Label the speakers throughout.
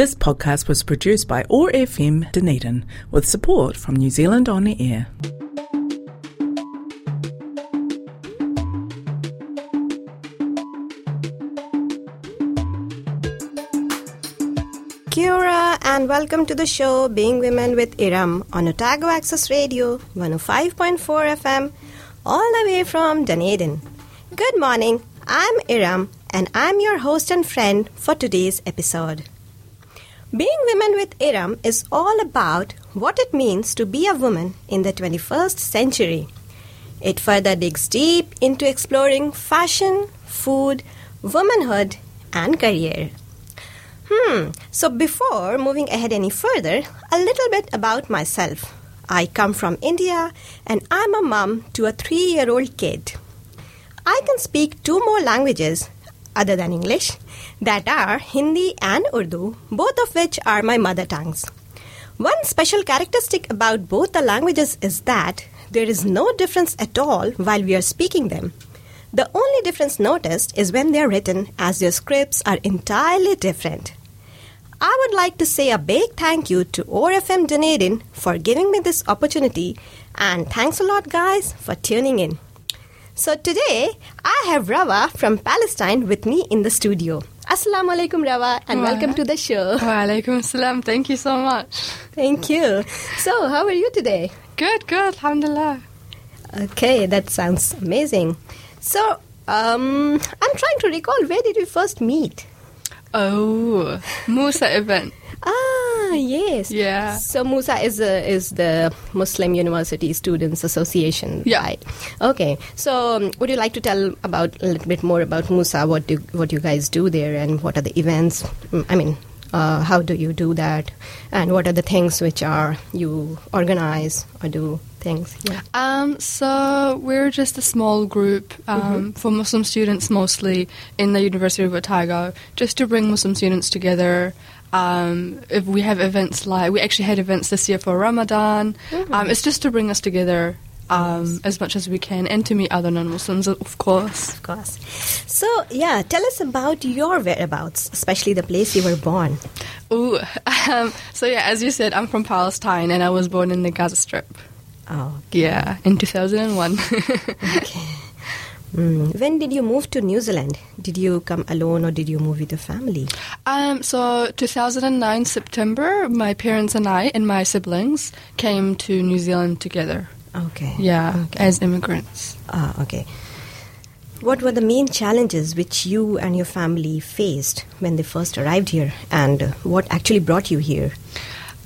Speaker 1: This podcast was produced by OAR FM Dunedin with support from New Zealand On the Air.
Speaker 2: Kia ora and welcome to the show Being Women with Iram on Otago Access Radio 105.4 FM all the way from Dunedin. Good morning, I'm Iram and I'm your host and friend for today's episode. Being Women with Iram is all about what it means to be a woman in the 21st century. It further digs deep into exploring fashion, food, womanhood, and career. Hmm, so before moving ahead any further, a little bit about myself. I come from India and I'm a mom to a three year old kid. I can speak two more languages other than English that are Hindi and Urdu, both of which are my mother tongues. One special characteristic about both the languages is that there is no difference at all while we are speaking them. The only difference noticed is when they are written, as their scripts are entirely different. I would like to say a big thank you to OAR FM Dunedin for giving me this opportunity, and thanks a lot, guys, for tuning in. So today I have Rava from Palestine with me in the studio. Assalamu alaikum, Rava, and
Speaker 3: Wa-
Speaker 2: welcome to the show.
Speaker 3: Walaikum salam. Thank you so much.
Speaker 2: Thank you. So, how are you today?
Speaker 3: Good, good. Alhamdulillah.
Speaker 2: Okay, that sounds amazing. So, um, I'm trying to recall where did we first meet?
Speaker 3: Oh, Musa event.
Speaker 2: Ah, yes.
Speaker 3: Yeah.
Speaker 2: So Musa is a, is the Muslim University Students Association,
Speaker 3: Yeah.
Speaker 2: right? Okay. So um, would you like to tell about a little bit more about Musa? What do what you guys do there, and what are the events? Mm, I mean, uh, how do you do that, and what are the things which are you organize or do things? Yeah.
Speaker 3: Um, so we're just a small group um, for Muslim students, mostly in the University of Otago, just to bring Muslim students together. Um, if we have events like we actually had events this year for Ramadan, um, it's just to bring us together um, as much as we can and to meet other non-Muslims, of course.
Speaker 2: Of course. So yeah, tell us about your whereabouts, especially the place you were born.
Speaker 3: Ooh, um, so yeah, as you said, I'm from Palestine and I was born in the Gaza Strip.
Speaker 2: Oh,
Speaker 3: Yeah, in 2001.
Speaker 2: okay. Mm. When did you move to New Zealand? Did you come alone or did you move with your family?
Speaker 3: um, so 2009 September, my parents and I and my siblings came to New Zealand together.
Speaker 2: Okay.
Speaker 3: Yeah,
Speaker 2: Okay.
Speaker 3: as immigrants.
Speaker 2: Ah, okay. What were the main challenges which you and your family faced when they first arrived here, and what actually brought you here?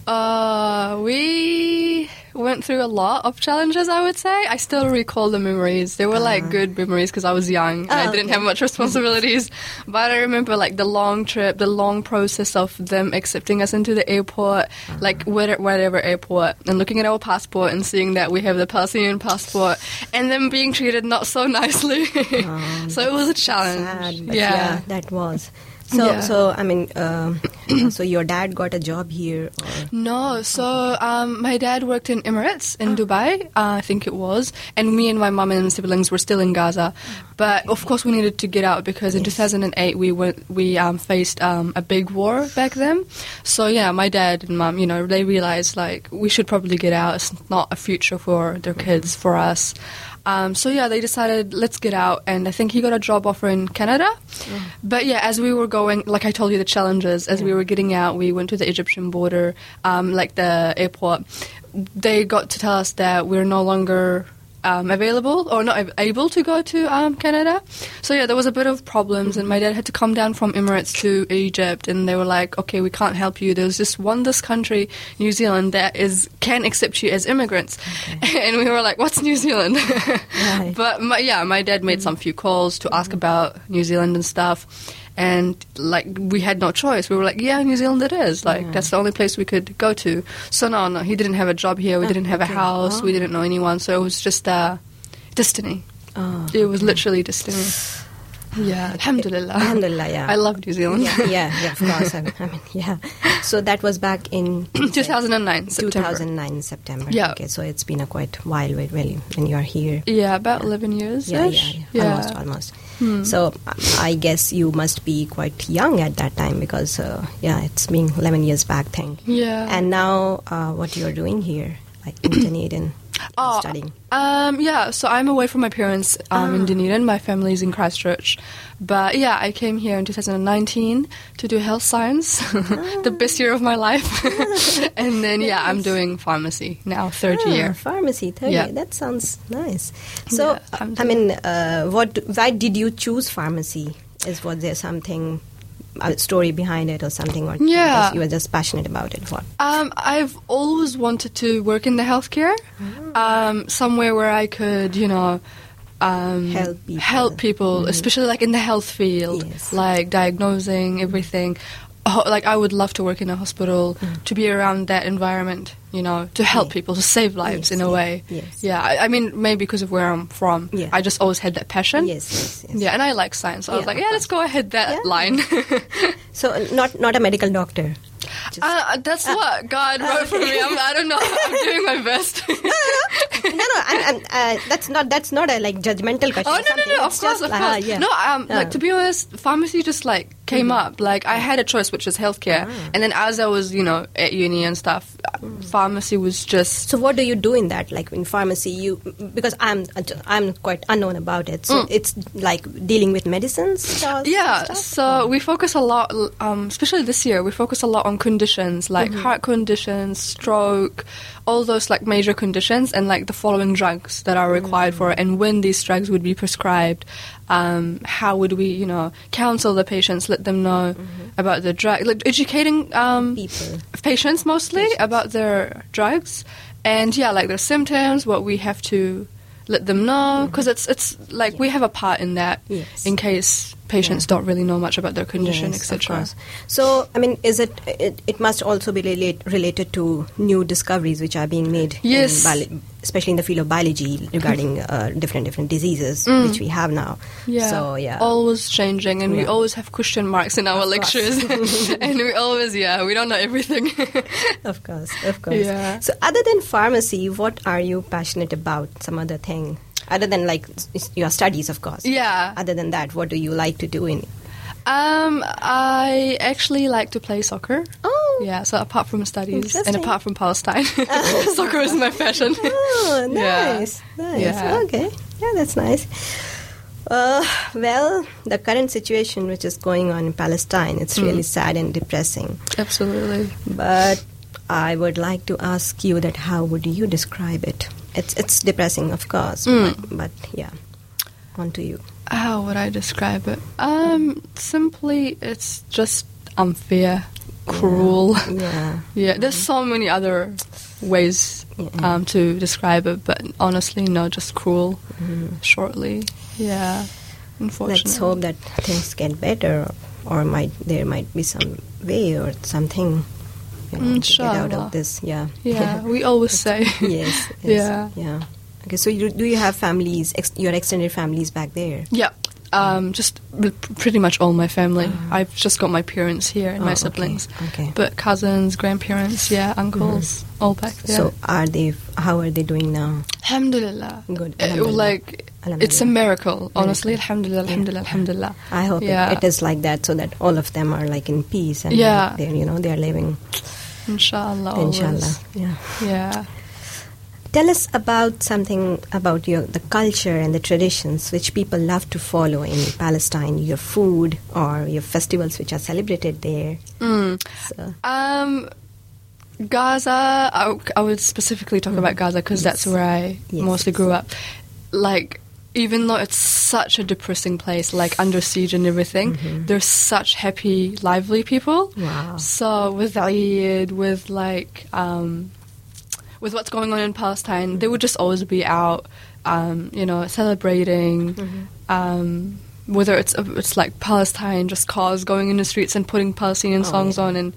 Speaker 3: Uh, we went through a lot of challenges, I would say. I still recall the memories. They were like ah. good memories because I was young and I
Speaker 2: Oh,
Speaker 3: didn't
Speaker 2: okay.
Speaker 3: have much responsibilities. but I remember like the long trip, the long process of them accepting us into the airport, ah. like whatever, airport, and looking at our passport and seeing that we have the Palestinian passport, and then being treated not so nicely. Oh, so it was a challenge.
Speaker 2: Sad,
Speaker 3: yeah.
Speaker 2: yeah. that was. So,
Speaker 3: Yeah.
Speaker 2: so I mean, um, so your dad got a job here, or
Speaker 3: No, so um, my dad worked in Emirates in Dubai, uh, I think it was, and me and my mum and siblings were still in Gaza. But of course, we needed to get out because in
Speaker 2: Yes.
Speaker 3: 2008 we went we um, faced um, a big war back then. So yeah, my dad and mum, you know, they realized like we should probably get out. It's not a future for their kids, for us. Um, so yeah, they decided let's get out, and I think he got a job offer in Canada. But yeah, as we were going, like I told you, the challenges as we were getting out, we went to the Egyptian border, um, like the airport. They got to tell us that we're no longer um, available or not able to go to um, Canada. So yeah, there was a bit of problems, and my dad had to come down from Emirates to Egypt, and they were like, "Okay, we can't help you. There's just one this country, New Zealand, that is can accept you as immigrants." And we were like, "What's New Zealand?"
Speaker 2: Right.
Speaker 3: but my, yeah, my dad made some few calls to ask about New Zealand and stuff. And like we had no choice. We were like, yeah, New Zealand it is. Like that's the only place we could go to. So no, no, he didn't have a job here. We
Speaker 2: Ah,
Speaker 3: didn't have a
Speaker 2: okay.
Speaker 3: house. We
Speaker 2: Oh.
Speaker 3: didn't know anyone. So it was just uh, destiny.
Speaker 2: oh,
Speaker 3: It was literally destiny. Yeah, alhamdulillah.
Speaker 2: Alhamdulillah, yeah.
Speaker 3: I love New Zealand.
Speaker 2: yeah, yeah, yeah, of course. I mean, I mean, yeah. So that was back in
Speaker 3: 2009 September.
Speaker 2: 2009 September.
Speaker 3: Yeah.
Speaker 2: Okay, so it's been a quite while when when when you are here.
Speaker 3: Yeah, about 11 years.
Speaker 2: Yeah, yeah, yeah, almost, almost. So I guess you must be quite young at that time because uh, yeah, it's been 11 years back thing.
Speaker 3: Yeah.
Speaker 2: And now uh, what you're doing here, like in Dunedin,
Speaker 3: Oh,
Speaker 2: studying.
Speaker 3: Um, yeah, so I'm away from my parents um,
Speaker 2: Ah.
Speaker 3: in Dunedin. My family's in Christchurch. But yeah, I came here in 2019 to do health science, the best year of my life. and then, yeah, I'm doing pharmacy now, third
Speaker 2: Ah,
Speaker 3: year.
Speaker 2: Pharmacy, third
Speaker 3: Yeah.
Speaker 2: year. That sounds nice. So,
Speaker 3: Yeah, I'm
Speaker 2: mean, uh, what? Why did you choose pharmacy? Is was there something, story behind it, or something? Or
Speaker 3: Yeah.
Speaker 2: you were just passionate about it? What?
Speaker 3: Um, I've always wanted to work in the healthcare, um, somewhere where I could, you know, um,
Speaker 2: Help people.
Speaker 3: help people,
Speaker 2: Mhm.
Speaker 3: especially like in the health field,
Speaker 2: Yes.
Speaker 3: like diagnosing everything. Oh, like I would love to work in a hospital to be around that environment, you know, to help
Speaker 2: Mm. Yeah.
Speaker 3: people, to save lives
Speaker 2: Yes,
Speaker 3: in a
Speaker 2: yeah,
Speaker 3: way.
Speaker 2: yes.
Speaker 3: Yeah, I, I mean, maybe because of where I'm from,
Speaker 2: Yeah.
Speaker 3: I just always had that passion.
Speaker 2: Yes, yes, yes.
Speaker 3: Yeah, and I like science. So I was like,
Speaker 2: of
Speaker 3: yeah, let's go ahead that line.
Speaker 2: So, uh, not not a medical doctor. Just-
Speaker 3: uh, that's what God wrote for me. I'm, I don't know. I'm doing my best.
Speaker 2: no, no, I'm, I'm, uh, that's not that's not a like judgmental question.
Speaker 3: Oh no no no! Of course,
Speaker 2: just,
Speaker 3: of
Speaker 2: uh,
Speaker 3: course.
Speaker 2: yeah.
Speaker 3: No, um,
Speaker 2: Uh.
Speaker 3: like to be honest, pharmacy just like came up. Like I had a choice, which was healthcare,
Speaker 2: Ah.
Speaker 3: and then as I was, you know, at uni and stuff, pharmacy was just.
Speaker 2: So what do you do in that? Like in pharmacy, you because I'm I'm quite unknown about it. So
Speaker 3: Mm.
Speaker 2: it's like dealing with medicines.
Speaker 3: Yeah,
Speaker 2: stuff?
Speaker 3: so we focus a lot, um, especially this year, we focus a lot on conditions like
Speaker 2: Mm-hmm.
Speaker 3: heart conditions, stroke, all those like major conditions, and like the following drugs that are required for it, and when these drugs would be prescribed. Um, how would we, you know, counsel the patients, let them know about the drug, like educating um, patients mostly
Speaker 2: Patients.
Speaker 3: about their drugs, and yeah, like their symptoms, what we have to let them know, because it's it's like we have a part in that
Speaker 2: Yes.
Speaker 3: in case patients don't really know much about their condition,
Speaker 2: Yes,
Speaker 3: etc.
Speaker 2: So, I mean, is it, it? It must also be relate, related to new discoveries which are being made, in
Speaker 3: Yes.
Speaker 2: biolo- especially in the field of biology regarding uh, different different diseases
Speaker 3: Mm.
Speaker 2: which we have now.
Speaker 3: Yeah.
Speaker 2: So yeah.
Speaker 3: Always changing, and we always have question marks in our
Speaker 2: Of
Speaker 3: lectures, and we always, yeah, we don't know everything.
Speaker 2: Of course, of course.
Speaker 3: Yeah.
Speaker 2: So, other than pharmacy, what are you passionate about? Some other thing, other than like your studies, of course.
Speaker 3: yeah.
Speaker 2: Other than that, what do you like to do in?
Speaker 3: Um, I actually like to play soccer.
Speaker 2: Oh,
Speaker 3: Yeah, so apart from studies and apart from Palestine, soccer is my passion.
Speaker 2: Oh,
Speaker 3: Yeah.
Speaker 2: nice, nice.
Speaker 3: Yeah.
Speaker 2: Okay, yeah, that's nice. Uh, well, the current situation which is going on in Palestine, it's really
Speaker 3: Mm.
Speaker 2: sad and depressing.
Speaker 3: Absolutely.
Speaker 2: But I would like to ask you that how would you describe it? It's it's depressing, of course,
Speaker 3: Mm.
Speaker 2: but, but yeah, on to you.
Speaker 3: How would I describe it? Um, simply, it's just unfair, cruel.
Speaker 2: Yeah.
Speaker 3: Yeah, there's so many other ways
Speaker 2: Yeah.
Speaker 3: um, to describe it, but honestly, no, just cruel.
Speaker 2: Mhm.
Speaker 3: Shortly, yeah. Unfortunately,
Speaker 2: Let's hope that things get better, or might there might be some way or something you know, to get out of this. Yeah.
Speaker 3: Yeah, we always say.
Speaker 2: yes, yes.
Speaker 3: Yeah.
Speaker 2: Yeah. Okay. So you, do you have families? Ex- your extended families back there?
Speaker 3: Yeah. Um, just pretty much all my family.
Speaker 2: Ah.
Speaker 3: I've just got my parents here and
Speaker 2: Oh,
Speaker 3: my siblings,
Speaker 2: Okay.
Speaker 3: but cousins, grandparents, yeah, uncles, all back there.
Speaker 2: So are they? How are they doing now?
Speaker 3: Alhamdulillah.
Speaker 2: Good.
Speaker 3: Uh,
Speaker 2: Alhamdulillah.
Speaker 3: like it's a miracle, honestly.
Speaker 2: Miracle.
Speaker 3: Alhamdulillah,
Speaker 2: Yeah.
Speaker 3: alhamdulillah, alhamdulillah.
Speaker 2: I hope
Speaker 3: Yeah.
Speaker 2: it, it is like that, so that all of them are like in peace and
Speaker 3: Yeah.
Speaker 2: they're you know they're living.
Speaker 3: Inshallah. always.
Speaker 2: Inshallah. Yeah.
Speaker 3: Yeah.
Speaker 2: Tell us about something about your the culture and the traditions which people love to follow in Palestine. Your food or your festivals which are celebrated there.
Speaker 3: Mm.
Speaker 2: So,
Speaker 3: Um, Gaza. I would specifically talk about Gaza because that's where I
Speaker 2: Yes.
Speaker 3: mostly grew up. Like, even though it's such a depressing place, like under siege and everything, there's such happy, lively people.
Speaker 2: Wow.
Speaker 3: So with Eid, with like, um, with what's going on in Palestine, they would just always be out, um, you know, celebrating. Um, whether it's it's like Palestine, just cars going in the streets and putting Palestinian
Speaker 2: Oh,
Speaker 3: songs
Speaker 2: yeah.
Speaker 3: on and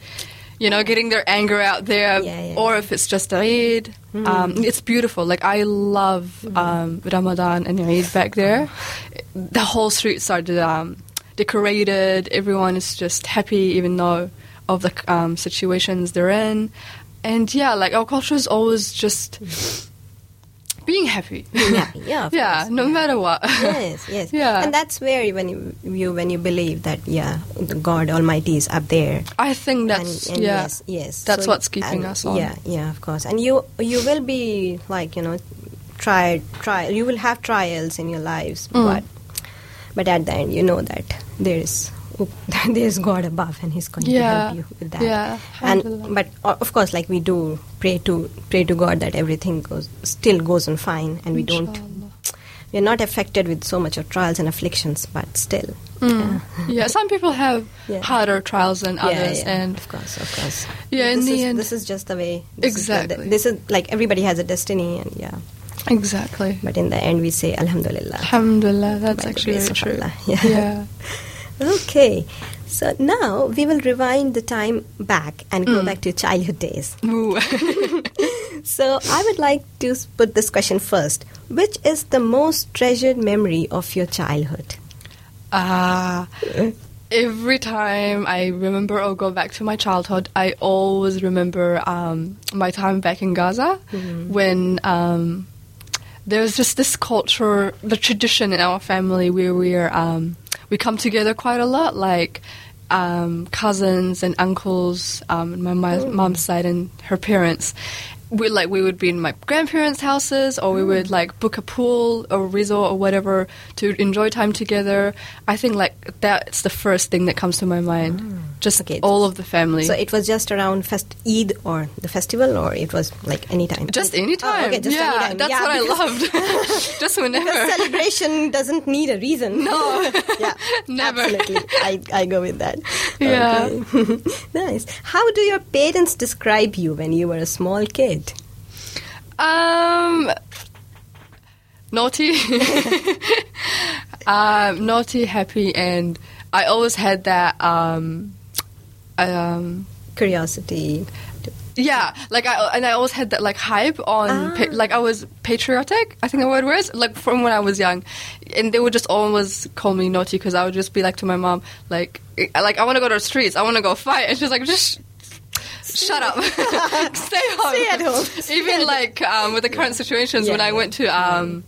Speaker 3: you know getting their anger out there,
Speaker 2: Yeah, yeah,
Speaker 3: or if it's just Eid, um, it's beautiful. Like I love um, Ramadan and Eid back there. The whole streets are um, decorated. Everyone is just happy, even though of the um, situations they're in. And yeah, like our culture is always just being happy.
Speaker 2: Being happy, yeah,
Speaker 3: yeah,
Speaker 2: course,
Speaker 3: no
Speaker 2: yeah.
Speaker 3: matter what.
Speaker 2: yes, yes.
Speaker 3: Yeah.
Speaker 2: And that's where when you, you when you believe that yeah, the God Almighty is up there.
Speaker 3: I think that's
Speaker 2: and, and
Speaker 3: yeah.
Speaker 2: yes, yes.
Speaker 3: That's
Speaker 2: So-
Speaker 3: what's keeping
Speaker 2: and-
Speaker 3: us on.
Speaker 2: Yeah, yeah, of course. And you you will be like you know, try try. You will have trials in your lives,
Speaker 3: Mm.
Speaker 2: but but at the end, you know that there is there's God above, and He's going to help you with that.
Speaker 3: yeah,
Speaker 2: And but of course, like we do pray to pray to God that everything goes still goes on fine, and we don't,
Speaker 3: we
Speaker 2: are not affected with so much of trials and afflictions, but still.
Speaker 3: Mm. yeah, some people have
Speaker 2: Yeah.
Speaker 3: harder trials than others,
Speaker 2: yeah,
Speaker 3: and
Speaker 2: of course, of course.
Speaker 3: Yeah, in
Speaker 2: this
Speaker 3: the
Speaker 2: is,
Speaker 3: end-
Speaker 2: this is just the way. This Is the,
Speaker 3: Exactly.
Speaker 2: this is like everybody has a destiny, and yeah.
Speaker 3: exactly.
Speaker 2: But in the end, we say Alhamdulillah.
Speaker 3: Alhamdulillah, that's
Speaker 2: By
Speaker 3: actually true.
Speaker 2: Yeah. Okay, so now we will rewind the time back and go
Speaker 3: Mm.
Speaker 2: back to childhood days. So I would like to put this question first: Which is the most treasured memory of your childhood?
Speaker 3: Ah. every time I remember or go back to my childhood, I always remember um, my time back in Gaza when um, was just this culture, the tradition in our family where we're um, we come together quite a lot, like um, cousins and uncles, um, my, my mom's side and her parents. We like we would be in my grandparents' houses, or we would like book a pool or resort or whatever to enjoy time together. I think like that's the first thing that comes to my mind. Just
Speaker 2: Okay,
Speaker 3: all of the family.
Speaker 2: So it was just around fest Eid or the festival, or it was like any time.
Speaker 3: just any time.
Speaker 2: Oh, okay, just
Speaker 3: yeah,
Speaker 2: anytime.
Speaker 3: that's
Speaker 2: Yeah,
Speaker 3: what I loved. just whenever.
Speaker 2: Celebration doesn't need a reason.
Speaker 3: No.
Speaker 2: yeah,
Speaker 3: Never.
Speaker 2: Absolutely, I, I go with that.
Speaker 3: Yeah.
Speaker 2: Okay. nice. How do your parents describe you when you were a small kid?
Speaker 3: Um, naughty, um, naughty, happy, and I always had that. Um, um,
Speaker 2: Curiosity.
Speaker 3: yeah, like I and I always had that like hype on, pa- like I was patriotic. I think the word was like from when I was young, and they would just always call me naughty because I would just be like to my mom, like, I- like I want to go to the streets, I want to go fight, and she's like, just. Shut up. Stay home.
Speaker 2: Stay at home.
Speaker 3: Even like um, with the current situations, when I went to um,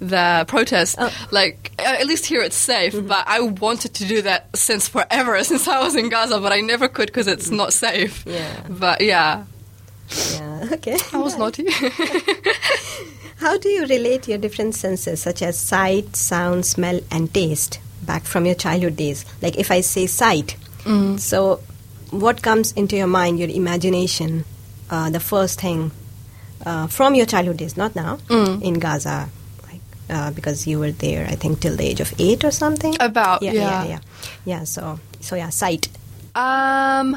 Speaker 3: the protest,
Speaker 2: Oh.
Speaker 3: like uh, at least here it's safe.
Speaker 2: Mm-hmm.
Speaker 3: But I wanted to do that since forever, since I was in Gaza, but I never could because it's not safe.
Speaker 2: Yeah.
Speaker 3: But yeah,
Speaker 2: Yeah. Okay.
Speaker 3: I was naughty.
Speaker 2: How do you relate your different senses, such as sight, sound, smell, and taste, back from your childhood days? Like if I say sight,
Speaker 3: Mm.
Speaker 2: so what comes into your mind, your imagination, uh, the first thing uh, from your childhood days, not now,
Speaker 3: Mm.
Speaker 2: in Gaza, uh, because you were there, I think, till the age of eight or something.
Speaker 3: About,
Speaker 2: yeah,
Speaker 3: yeah.
Speaker 2: yeah, yeah, yeah. So, so yeah, sight.
Speaker 3: Um,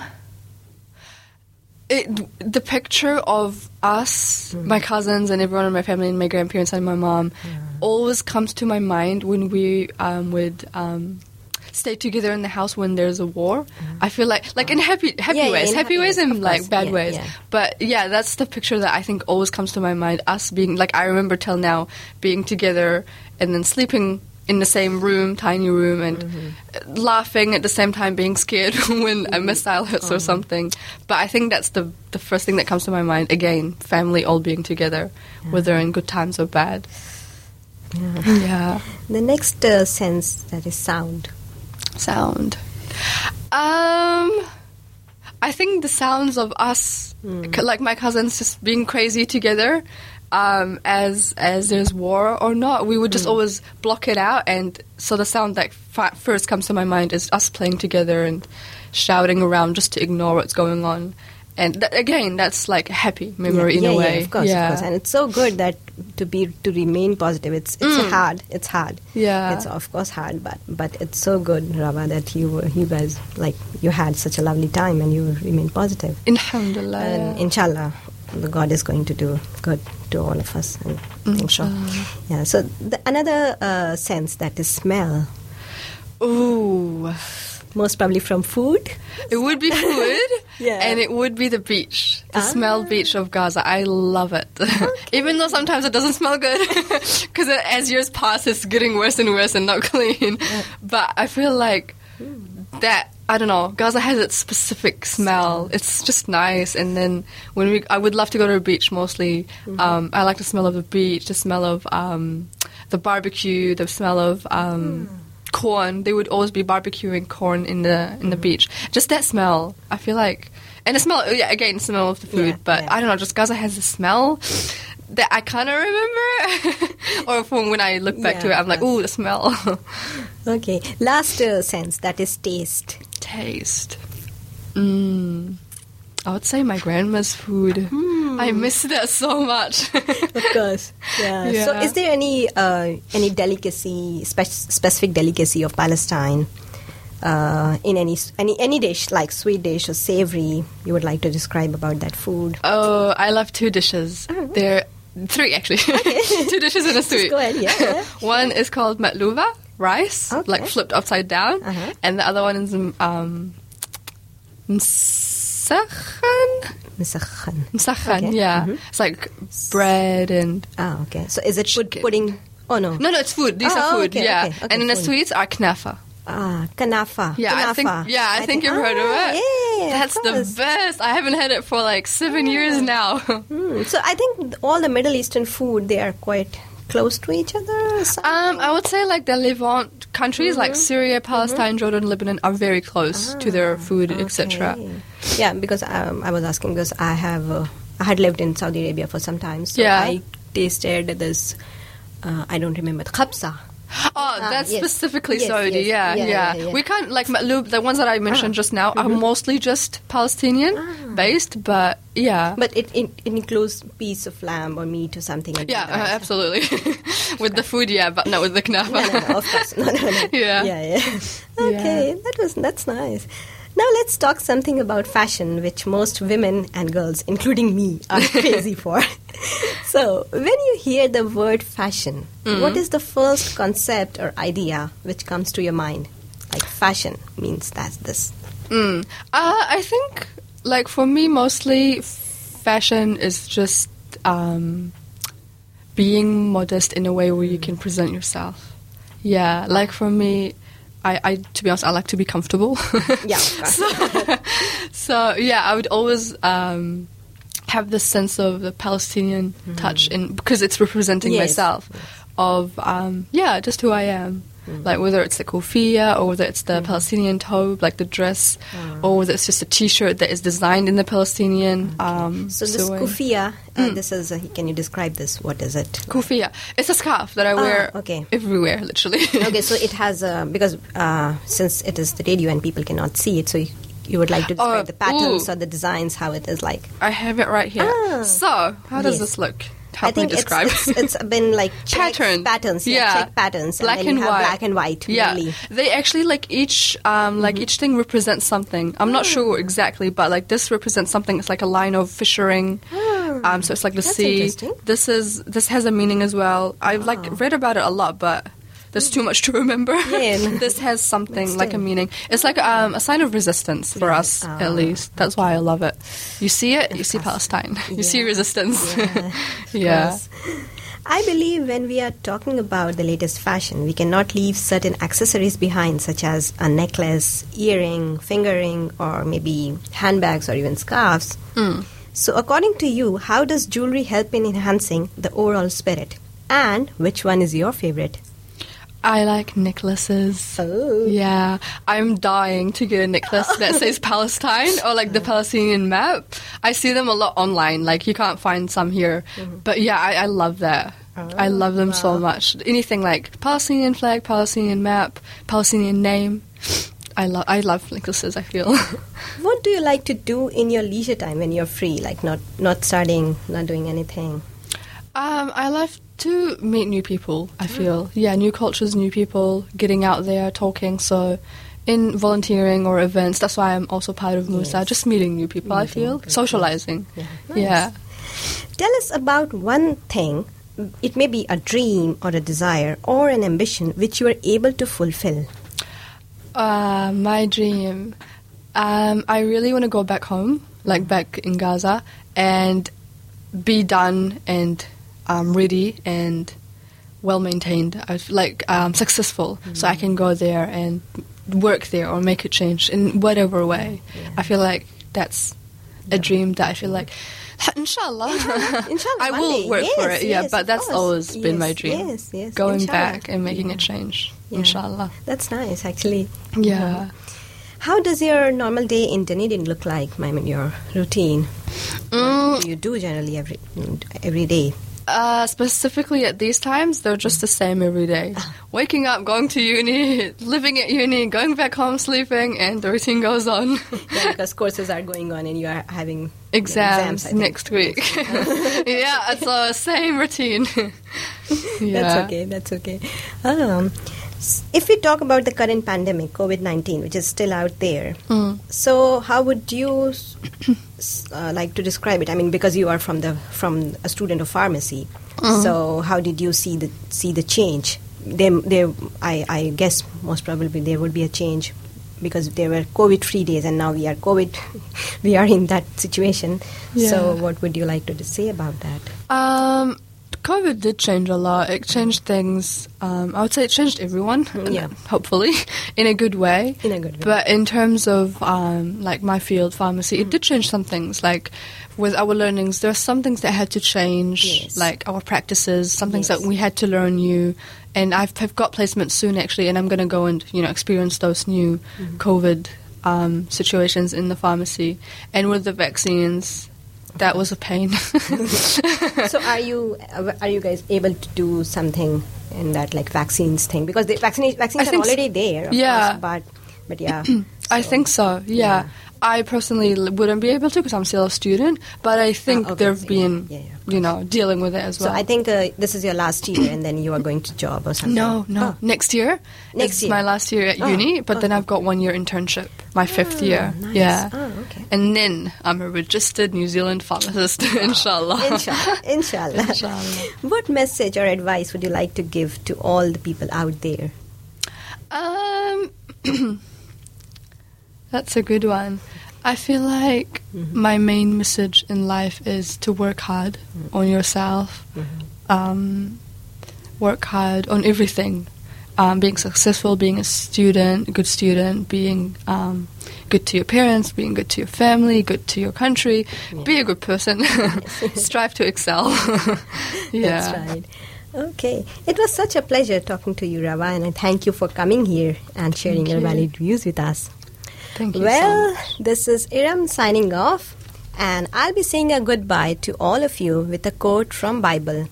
Speaker 3: it, the picture of us, my cousins, and everyone in my family, and my grandparents and my mom, always comes to my mind when we um, would um, stay together in the house when there's a war. I feel like, like in happy, happy
Speaker 2: Yeah, yeah,
Speaker 3: ways,
Speaker 2: in
Speaker 3: happy
Speaker 2: happy
Speaker 3: ways and like
Speaker 2: course.
Speaker 3: bad
Speaker 2: Yeah,
Speaker 3: ways.
Speaker 2: yeah.
Speaker 3: But yeah, that's the picture that I think always comes to my mind. Us being like, I remember till now being together and then sleeping in the same room, tiny room, and
Speaker 2: Mm-hmm.
Speaker 3: laughing at the same time, being scared when a missile hits
Speaker 2: Oh.
Speaker 3: or something. But I think that's the the first thing that comes to my mind. Again, family all being together, whether in good times or bad. Yeah,
Speaker 2: The next uh, sense that is sound.
Speaker 3: Sound. Um, I think the sounds of us, c- like my cousins, just being crazy together. Um, as as there's war or not, we would just always block it out, and so the sound that first comes to my mind is us playing together and shouting around just to ignore what's going on. And that, again, that's like a happy memory
Speaker 2: yeah,
Speaker 3: in
Speaker 2: yeah,
Speaker 3: a way.
Speaker 2: Yeah, of course,
Speaker 3: yeah.
Speaker 2: of course. And it's so good that to be to remain positive. It's it's hard. It's hard.
Speaker 3: Yeah.
Speaker 2: It's of course hard, but but it's so good, Rava, that you were you guys like you had such a lovely time and you remain positive.
Speaker 3: Alhamdulillah.
Speaker 2: And inshallah, the God is going to do good to all of us. And so. Yeah. So the, another uh, sense that is smell,
Speaker 3: Ooh.
Speaker 2: Most probably from food.
Speaker 3: It would be food,
Speaker 2: Yeah.
Speaker 3: and it would be the beach, the smell
Speaker 2: Ah.
Speaker 3: beach of Gaza. I love it, even though sometimes it doesn't smell good, because as years pass, it's getting worse and worse and not clean. But I feel like
Speaker 2: Hmm.
Speaker 3: that I don't know. Gaza has its specific smell. It's just nice. And then when we, I would love to go to a beach mostly.
Speaker 2: Mm-hmm.
Speaker 3: Um, I like the smell of the beach, the smell of um, the barbecue, the smell of um,
Speaker 2: Mm.
Speaker 3: Corn. They would always be barbecuing corn in the in the
Speaker 2: Mm-hmm.
Speaker 3: beach. Just that smell. I feel like, and the smell. Yeah, again, the smell of the food.
Speaker 2: Yeah,
Speaker 3: but
Speaker 2: yeah.
Speaker 3: I don't know. Just Gaza has a smell. That I kind of remember, or from when I look back to it, I'm like,
Speaker 2: yeah.
Speaker 3: "Ooh, the smell."
Speaker 2: Okay. Last uh, sense that is taste.
Speaker 3: Taste. Mm. I would say my grandma's food.
Speaker 2: Hmm.
Speaker 3: I miss that so much.
Speaker 2: Of course. Yeah. So, is there any uh, any delicacy, spe- specific delicacy of Palestine? Uh, in any any any dish like sweet dish or savory, you would like to describe about that food?
Speaker 3: oh, I love two dishes.
Speaker 2: Oh.
Speaker 3: They're three actually. two dishes in a sweet.
Speaker 2: go ahead, yeah, yeah.
Speaker 3: one is called maqluba, rice,
Speaker 2: Okay.
Speaker 3: like flipped upside down,
Speaker 2: Uh-huh.
Speaker 3: and the other one is um, msakhan.
Speaker 2: Misakhan.
Speaker 3: Msakhan,
Speaker 2: Okay.
Speaker 3: yeah.
Speaker 2: Mhm.
Speaker 3: It's like bread and
Speaker 2: Ah, okay. So is it
Speaker 3: Chicken.
Speaker 2: pudding? Oh no.
Speaker 3: no, no, it's food. These
Speaker 2: Oh,
Speaker 3: are food,
Speaker 2: okay,
Speaker 3: yeah.
Speaker 2: okay, okay,
Speaker 3: and then the sweets are knafa.
Speaker 2: Ah, kanafa.
Speaker 3: Yeah, I think. Yeah, I, think, you've heard of
Speaker 2: Ah,
Speaker 3: it.
Speaker 2: Yeah,
Speaker 3: That's the best. I haven't had it for like seven years now.
Speaker 2: Hmm, So I think all the Middle Eastern food they are quite close to each other.
Speaker 3: um, I would say like the Levant countries like Syria, Palestine, Jordan, Lebanon are very close to their food, etc.
Speaker 2: Yeah, because um, I was asking because I have uh, I had lived in Saudi Arabia for some time, so
Speaker 3: Yeah.
Speaker 2: I tasted this. Uh, I don't remember khabsa.
Speaker 3: Oh, that's
Speaker 2: yes.
Speaker 3: specifically
Speaker 2: Yes,
Speaker 3: Saudi.
Speaker 2: yes.
Speaker 3: Yeah,
Speaker 2: Yeah,
Speaker 3: yeah,
Speaker 2: yeah, yeah.
Speaker 3: We can't like Matlub. The ones that I mentioned
Speaker 2: Ah.
Speaker 3: just now are mostly just Palestinian based, but yeah.
Speaker 2: But it, it, it includes piece of lamb or meat or something like
Speaker 3: yeah,
Speaker 2: that.
Speaker 3: uh, absolutely. with the food, yeah, but not with the knafa.
Speaker 2: No, no, no, of course. No, no, no.
Speaker 3: Yeah.
Speaker 2: Yeah, yeah. Okay, that was that's nice. Now let's talk something about fashion, which most women and girls, including me, are crazy for. so, when you hear the word fashion,
Speaker 3: Mm-hmm.
Speaker 2: what is the first concept or idea which comes to your mind? Like fashion means that's this.
Speaker 3: Mm. Uh, I think, like for me, mostly fashion is just um, being modest in a way where you can present yourself. Yeah, like for me, I, I to be honest, I like to be comfortable.
Speaker 2: Yeah,
Speaker 3: so, so, yeah, I would always um, have this sense of the Palestinian touch in because it's representing
Speaker 2: Yes,
Speaker 3: myself of um, yeah, just who I am.
Speaker 2: Mm-hmm.
Speaker 3: Like whether it's the kufiya or whether it's the Palestinian tobe, like the dress,
Speaker 2: Ah.
Speaker 3: or whether it's just a T-shirt that is designed in the Palestinian. Um,
Speaker 2: So this
Speaker 3: sewing.
Speaker 2: kufiya,
Speaker 3: Mm.
Speaker 2: uh, this is. Uh, can you describe this? What is it?
Speaker 3: Kufiya. It's a scarf that I
Speaker 2: Ah,
Speaker 3: wear
Speaker 2: okay.
Speaker 3: everywhere, literally.
Speaker 2: okay, so it has uh, because uh, since it is the radio and people cannot see it, so you, you would like to describe
Speaker 3: Oh,
Speaker 2: the patterns
Speaker 3: ooh.
Speaker 2: or the designs, how it is like.
Speaker 3: I have it right here.
Speaker 2: Ah.
Speaker 3: So, how does
Speaker 2: Yes.
Speaker 3: this look? Help
Speaker 2: I think. It's, it's, it's been like
Speaker 3: Pattern.
Speaker 2: patterns, yeah,
Speaker 3: Yeah.
Speaker 2: check patterns,
Speaker 3: black
Speaker 2: and
Speaker 3: and white.
Speaker 2: black and white.
Speaker 3: Yeah,
Speaker 2: mainly.
Speaker 3: they actually like each um, like each thing represents something. I'm not sure exactly, but like this represents something. It's like a line of fishing. Um, so it's like the
Speaker 2: That's
Speaker 3: sea. This is this has a meaning as well. I've
Speaker 2: Wow.
Speaker 3: like read about it a lot, but there's too much to remember.
Speaker 2: Yeah.
Speaker 3: this has something like a meaning. It's like um, a sign of resistance for
Speaker 2: Yeah.
Speaker 3: us,
Speaker 2: Ah.
Speaker 3: at least. That's why I love it. You see it, you see Palestine. You see resistance.
Speaker 2: Yeah. I believe when we are talking about the latest fashion, we cannot leave certain accessories behind, such as a necklace, earring, finger ring, or maybe handbags or even scarves.
Speaker 3: Mm.
Speaker 2: So, according to you, how does jewelry help in enhancing the overall spirit? And which one is your favorite?
Speaker 3: I like necklaces.
Speaker 2: Oh.
Speaker 3: Yeah, I'm dying to get a necklace that says Palestine or like the Palestinian map. I see them a lot online. Like you can't find some here, but yeah, I, I love that. I love them so much. Anything like Palestinian flag, Palestinian map, Palestinian name. I love I love necklaces. I feel.
Speaker 2: What do you like to do in your leisure time when you're free, like not not studying, not doing anything?
Speaker 3: Um, I love to meet new people. I feel yeah, new cultures, new people, getting out there, talking. So, in volunteering or events, that's why I'm also part of Musa.
Speaker 2: Yes.
Speaker 3: Just meeting new people. I feel
Speaker 2: people.
Speaker 3: socializing.
Speaker 2: Yeah, nice.
Speaker 3: Yeah.
Speaker 2: Tell us about one thing. It may be a dream or a desire or an ambition which you are able to fulfill.
Speaker 3: Uh, my dream. Um, I really want to go back home, like back in Gaza, and be done and um, ready and well maintained. Like um, successful, so I can go there and work there or make a change in whatever way.
Speaker 2: Yeah.
Speaker 3: I feel like that's a dream that I feel like, inshallah,
Speaker 2: Inshallah,
Speaker 3: I will
Speaker 2: day.
Speaker 3: work for
Speaker 2: Yes,
Speaker 3: it. Yeah, but that's always been my dream.
Speaker 2: yes, yes,
Speaker 3: Going
Speaker 2: inshallah.
Speaker 3: back and making
Speaker 2: Yeah.
Speaker 3: a change,
Speaker 2: Yeah.
Speaker 3: inshallah.
Speaker 2: That's nice, actually.
Speaker 3: Yeah.
Speaker 2: How does your normal day in Dunedin look like, I mean, your routine?
Speaker 3: Mm,
Speaker 2: What do you do generally every every day?
Speaker 3: Uh, specifically at these times, they're just the same every day. Waking up, going to uni, living at uni, going back home, sleeping, and the routine goes on.
Speaker 2: Yeah, because courses are going on and you are having
Speaker 3: Exams,
Speaker 2: I think.
Speaker 3: next week. yeah, it's the same routine. yeah.
Speaker 2: That's okay. That's okay. Um, if we talk about the current pandemic, COVID nineteen, which is still out there,
Speaker 3: Mm.
Speaker 2: so how would you uh, like to describe it? I mean, because you are from the from a student of pharmacy,
Speaker 3: Mm-hmm.
Speaker 2: so how did you see the see the change? There, there. I, I guess most probably there would be a change because there were COVID free days, and now we are COVID. we are in that situation. So, what would you like to say about that?
Speaker 3: Um, COVID did change a lot. It changed things. Um, I would say it changed everyone.
Speaker 2: Yeah.
Speaker 3: Hopefully, in a good way.
Speaker 2: In a good way.
Speaker 3: But in terms of um, like my field, pharmacy, it did change some things. Like with our learnings, there are some things that had to change,
Speaker 2: Yes.
Speaker 3: like our practices, some things
Speaker 2: Yes.
Speaker 3: that we had to learn new. And I've, I've got placements soon actually, and I'm going to go and you know experience those new
Speaker 2: Mm-hmm.
Speaker 3: COVID um, situations in the pharmacy. And with the vaccines, that was a pain.
Speaker 2: so are you are you guys able to do something in that like vaccines thing because the vaccine vaccines are already there of
Speaker 3: yeah.
Speaker 2: course, but but yeah
Speaker 3: I think so. Yeah.
Speaker 2: yeah.
Speaker 3: I personally wouldn't be able to because I'm still a student, but I think
Speaker 2: Ah, okay,
Speaker 3: they've
Speaker 2: yeah,
Speaker 3: been,
Speaker 2: yeah, yeah, of
Speaker 3: you know, dealing with it as
Speaker 2: so
Speaker 3: well.
Speaker 2: I think uh, this is your last year and then you are going to job or something
Speaker 3: no, no.
Speaker 2: Oh.
Speaker 3: Next year.
Speaker 2: Next
Speaker 3: is
Speaker 2: year.
Speaker 3: my last year at
Speaker 2: Oh,
Speaker 3: uni, but then. I've got one year internship, my fifth
Speaker 2: Ah,
Speaker 3: year.
Speaker 2: nice.
Speaker 3: Yeah. And then I'm a registered New Zealand pharmacist, inshallah.
Speaker 2: inshallah inshallah
Speaker 3: Inshallah.
Speaker 2: what message or advice would you like to give to all the people out there
Speaker 3: Um, that's a good one. I feel like
Speaker 2: Mm-hmm.
Speaker 3: my main message in life is to work hard on yourself,
Speaker 2: Mm-hmm.
Speaker 3: um, work hard on everything. Um, being successful, being a student, a good student, being um, good to your parents, being good to your family, good to your country, be a good person, strive to excel. yeah.
Speaker 2: That's right. Okay. It was such a pleasure talking to you, Rava, and I thank you for coming here and sharing
Speaker 3: Thank
Speaker 2: your
Speaker 3: you.
Speaker 2: valued views with us.
Speaker 3: Thank you so
Speaker 2: Well,
Speaker 3: much.
Speaker 2: this is Iram signing off, and I'll be saying a goodbye to all of you with a quote from Bible.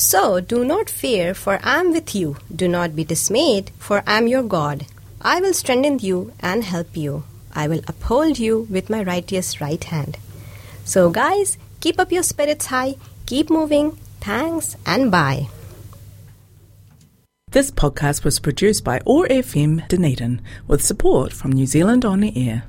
Speaker 2: So do not fear, for I am with you. Do not be dismayed, for I am your God. I will strengthen you and help you. I will uphold you with my righteous right hand. So, guys, keep up your spirits high, keep moving. Thanks and bye.
Speaker 1: This podcast was produced by OAR FM Dunedin with support from New Zealand On the Air.